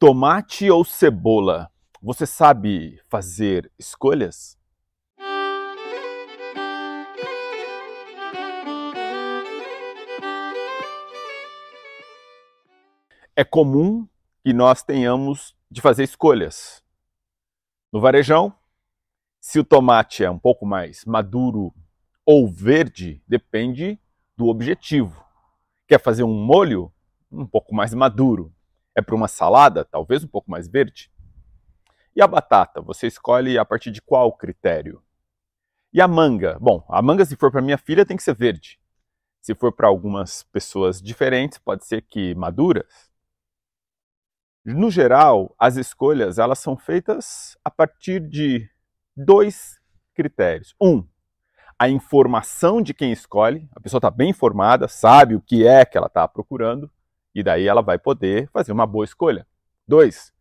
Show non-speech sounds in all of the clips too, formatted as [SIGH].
Tomate ou cebola? Você sabe fazer escolhas? É comum que nós tenhamos de fazer escolhas. No varejão, se o tomate é um pouco mais maduro ou verde, depende do objetivo. Quer fazer um molho? Um pouco mais maduro. É para uma salada? Talvez um pouco mais verde. E a batata? Você escolhe a partir de qual critério? E a manga? Bom, a manga, se for para minha filha, tem que ser verde. Se for para algumas pessoas diferentes, pode ser que maduras. No geral, as escolhas elas são feitas a partir de dois critérios. Um, a informação de quem escolhe. A pessoa está bem informada, sabe o que é que ela está procurando e daí ela vai poder fazer uma boa escolha. Dois,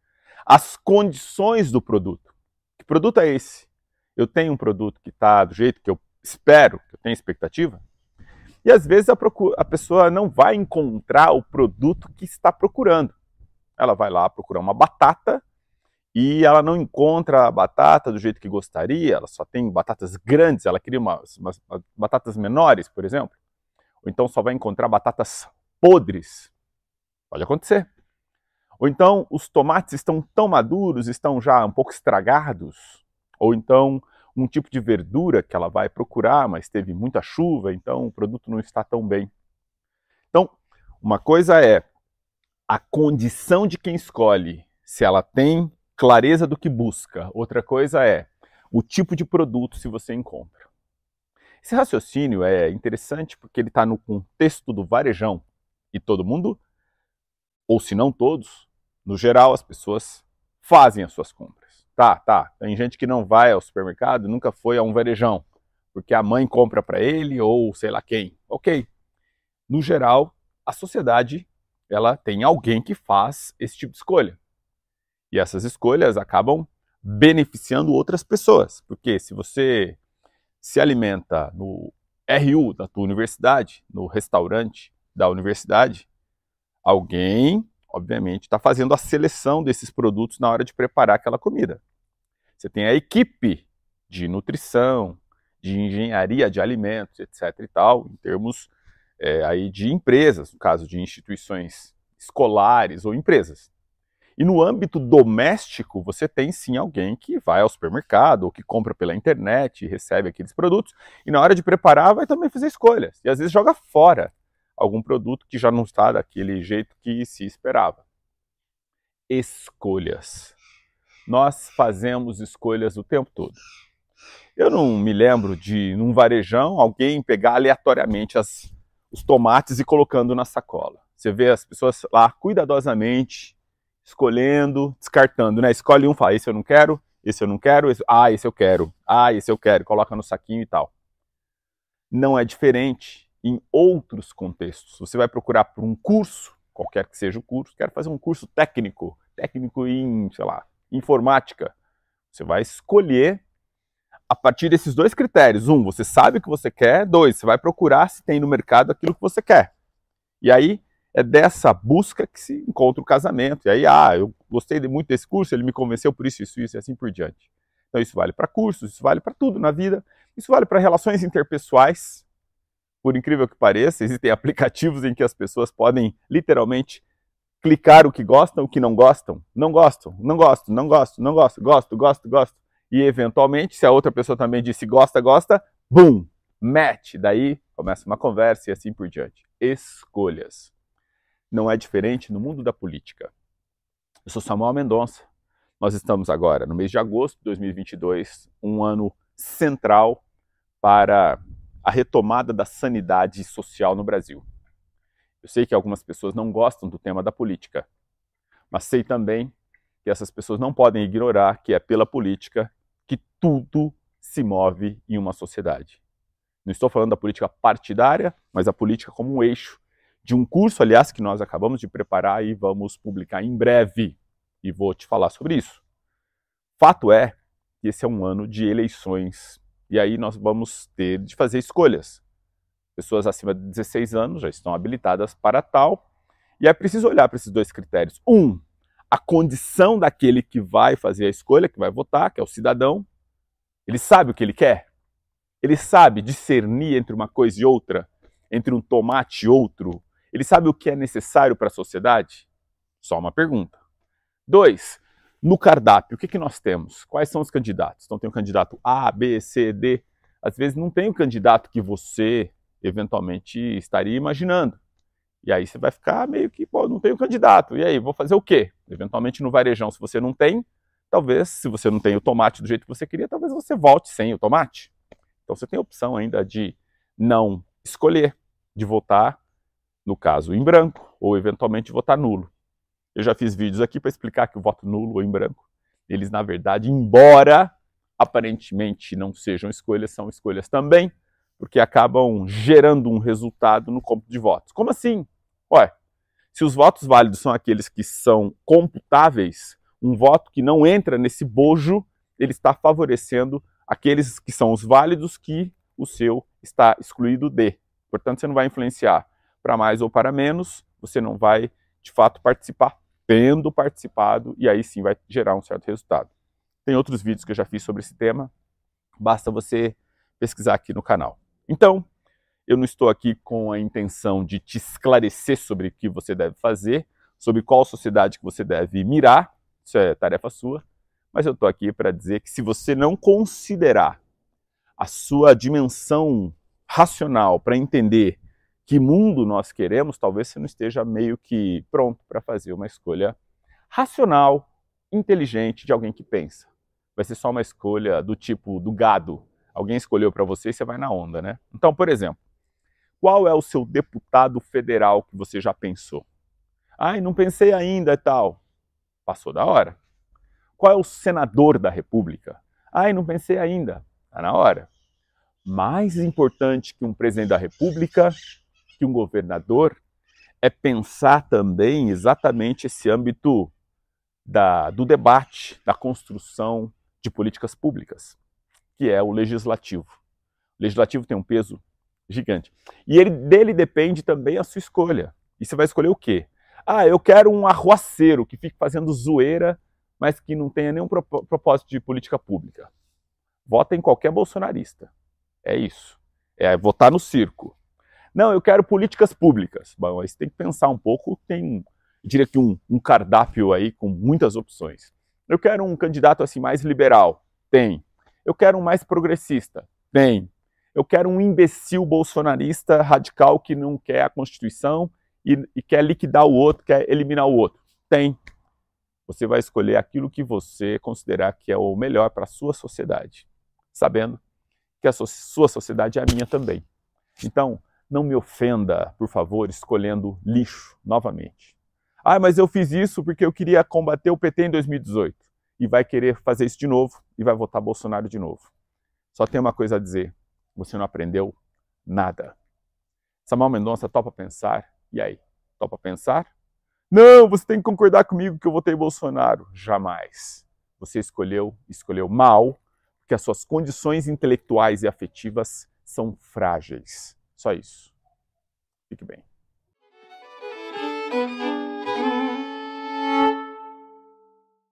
as condições do produto. Que produto é esse? Eu tenho um produto que está do jeito que eu espero, que eu tenho expectativa? E às vezes a, procura, a pessoa não vai encontrar o produto que está procurando. Ela vai lá procurar uma batata e ela não encontra a batata do jeito que gostaria, ela só tem batatas grandes, ela queria umas, umas batatas menores, por exemplo. Ou então só vai encontrar batatas podres. Pode acontecer. Ou então os tomates estão tão maduros, estão já um pouco estragados. Ou então um tipo de verdura que ela vai procurar, mas teve muita chuva, então o produto não está tão bem. Então, uma coisa é a condição de quem escolhe, se ela tem clareza do que busca. Outra coisa é o tipo de produto se você encontra. Esse raciocínio é interessante porque ele está no contexto do varejão e todo mundo ou se não todos, no geral as pessoas fazem as suas compras. Tá, tá. Tem gente que não vai ao supermercado, nunca foi a um varejão, porque a mãe compra para ele ou sei lá quem. OK. No geral, a sociedade ela tem alguém que faz esse tipo de escolha. E essas escolhas acabam beneficiando outras pessoas, porque se você se alimenta no RU da tua universidade, no restaurante da universidade, Alguém, obviamente, está fazendo a seleção desses produtos na hora de preparar aquela comida. Você tem a equipe de nutrição, de engenharia de alimentos, etc. e tal, em termos é, aí de empresas, no caso de instituições escolares ou empresas. E no âmbito doméstico, você tem sim alguém que vai ao supermercado ou que compra pela internet recebe aqueles produtos, e na hora de preparar vai também fazer escolhas, e às vezes joga fora algum produto que já não está daquele jeito que se esperava. Escolhas. Nós fazemos escolhas o tempo todo. Eu não me lembro de, num varejão, alguém pegar aleatoriamente as, os tomates e colocando na sacola. Você vê as pessoas lá cuidadosamente escolhendo, descartando, né? Escolhe um, fala, esse eu não quero, esse eu não quero, esse, ah, esse eu quero, ah, esse eu quero, coloca no saquinho e tal. Não é diferente em outros contextos. Você vai procurar por um curso, qualquer que seja o curso, quero fazer um curso técnico, técnico em, sei lá, informática. Você vai escolher a partir desses dois critérios. Um, você sabe o que você quer. Dois, você vai procurar se tem no mercado aquilo que você quer. E aí é dessa busca que se encontra o casamento. E aí, ah, eu gostei muito desse curso, ele me convenceu por isso, isso, isso e assim por diante. Então isso vale para cursos, isso vale para tudo na vida. Isso vale para relações [LAUGHS] interpessoais, por incrível que pareça, existem [LAUGHS] aplicativos em que as pessoas podem literalmente clicar o que gostam, o que não gostam. Não gostam, não gosto, não gosto, não gosto, gosto, gosto, gosto. E eventualmente, se a outra pessoa também disse gosta, gosta, boom, match. Daí começa uma conversa e assim por diante. Escolhas. Não é diferente no mundo da política. Eu sou Samuel Mendonça. Nós estamos agora no mês de agosto de 2022, um ano central para a retomada da sanidade social no Brasil. Eu sei que algumas pessoas não gostam do tema da política, mas sei também que essas pessoas não podem ignorar que é pela política que tudo se move em uma sociedade. Não estou falando da política partidária, mas a política como um eixo de um curso, aliás, que nós acabamos de preparar e vamos publicar em breve. E vou te falar sobre isso. Fato é que esse é um ano de eleições e aí nós vamos ter de fazer escolhas. Pessoas acima de 16 anos já estão habilitadas para tal. E é preciso olhar para esses dois critérios. Um, a condição daquele que vai fazer a escolha, que vai votar, que é o cidadão, ele sabe o que ele quer? Ele sabe discernir entre uma coisa e outra, entre um tomate e outro? Ele sabe o que é necessário para a sociedade? Só uma pergunta. Dois, no cardápio, o que, que nós temos? Quais são os candidatos? Então tem o candidato A, B, C, D. Às vezes não tem o candidato que você eventualmente estaria imaginando. E aí você vai ficar meio que, pô, não tenho candidato. E aí, vou fazer o quê? Eventualmente no varejão, se você não tem, talvez, se você não tem o tomate do jeito que você queria, talvez você volte sem o tomate. Então você tem a opção ainda de não escolher, de votar, no caso, em branco, ou eventualmente votar nulo. Eu já fiz vídeos aqui para explicar que o voto nulo ou em branco, eles na verdade, embora aparentemente não sejam escolhas, são escolhas também, porque acabam gerando um resultado no cômputo de votos. Como assim? Ué, se os votos válidos são aqueles que são computáveis, um voto que não entra nesse bojo, ele está favorecendo aqueles que são os válidos que o seu está excluído de. Portanto, você não vai influenciar para mais ou para menos, você não vai, de fato, participar tendo participado, e aí sim vai gerar um certo resultado. Tem outros vídeos que eu já fiz sobre esse tema, basta você pesquisar aqui no canal. Então, eu não estou aqui com a intenção de te esclarecer sobre o que você deve fazer, sobre qual sociedade que você deve mirar, isso é tarefa sua, mas eu estou aqui para dizer que se você não considerar a sua dimensão racional para entender que mundo nós queremos, talvez você não esteja meio que pronto para fazer uma escolha racional, inteligente de alguém que pensa. Vai ser só uma escolha do tipo do gado, alguém escolheu para você e você vai na onda, né? Então, por exemplo, qual é o seu deputado federal que você já pensou? Ai, não pensei ainda e tal. Passou da hora. Qual é o senador da República? Ai, não pensei ainda. Está na hora. Mais importante que um presidente da República, que um governador, é pensar também exatamente esse âmbito da, do debate, da construção de políticas públicas que é o legislativo. O legislativo tem um peso gigante. E ele, dele depende também a sua escolha. E você vai escolher o quê? Ah, eu quero um arruaceiro que fique fazendo zoeira, mas que não tenha nenhum propósito de política pública. Vota em qualquer bolsonarista. É isso. É votar no circo. Não, eu quero políticas públicas. Bom, aí você tem que pensar um pouco, tem, diria que um, um cardápio aí com muitas opções. Eu quero um candidato assim mais liberal. Tem. Eu quero um mais progressista. Tem. Eu quero um imbecil bolsonarista radical que não quer a Constituição e, e quer liquidar o outro, quer eliminar o outro. Tem. Você vai escolher aquilo que você considerar que é o melhor para a sua sociedade, sabendo que a sua sociedade é a minha também. Então, não me ofenda, por favor, escolhendo lixo novamente. Ah, mas eu fiz isso porque eu queria combater o PT em 2018 e vai querer fazer isso de novo e vai votar Bolsonaro de novo. Só tem uma coisa a dizer: você não aprendeu nada. Samuel Mendonça topa pensar, e aí? Topa pensar? Não, você tem que concordar comigo que eu votei Bolsonaro. Jamais. Você escolheu, escolheu mal, porque as suas condições intelectuais e afetivas são frágeis. Só isso. Fique bem.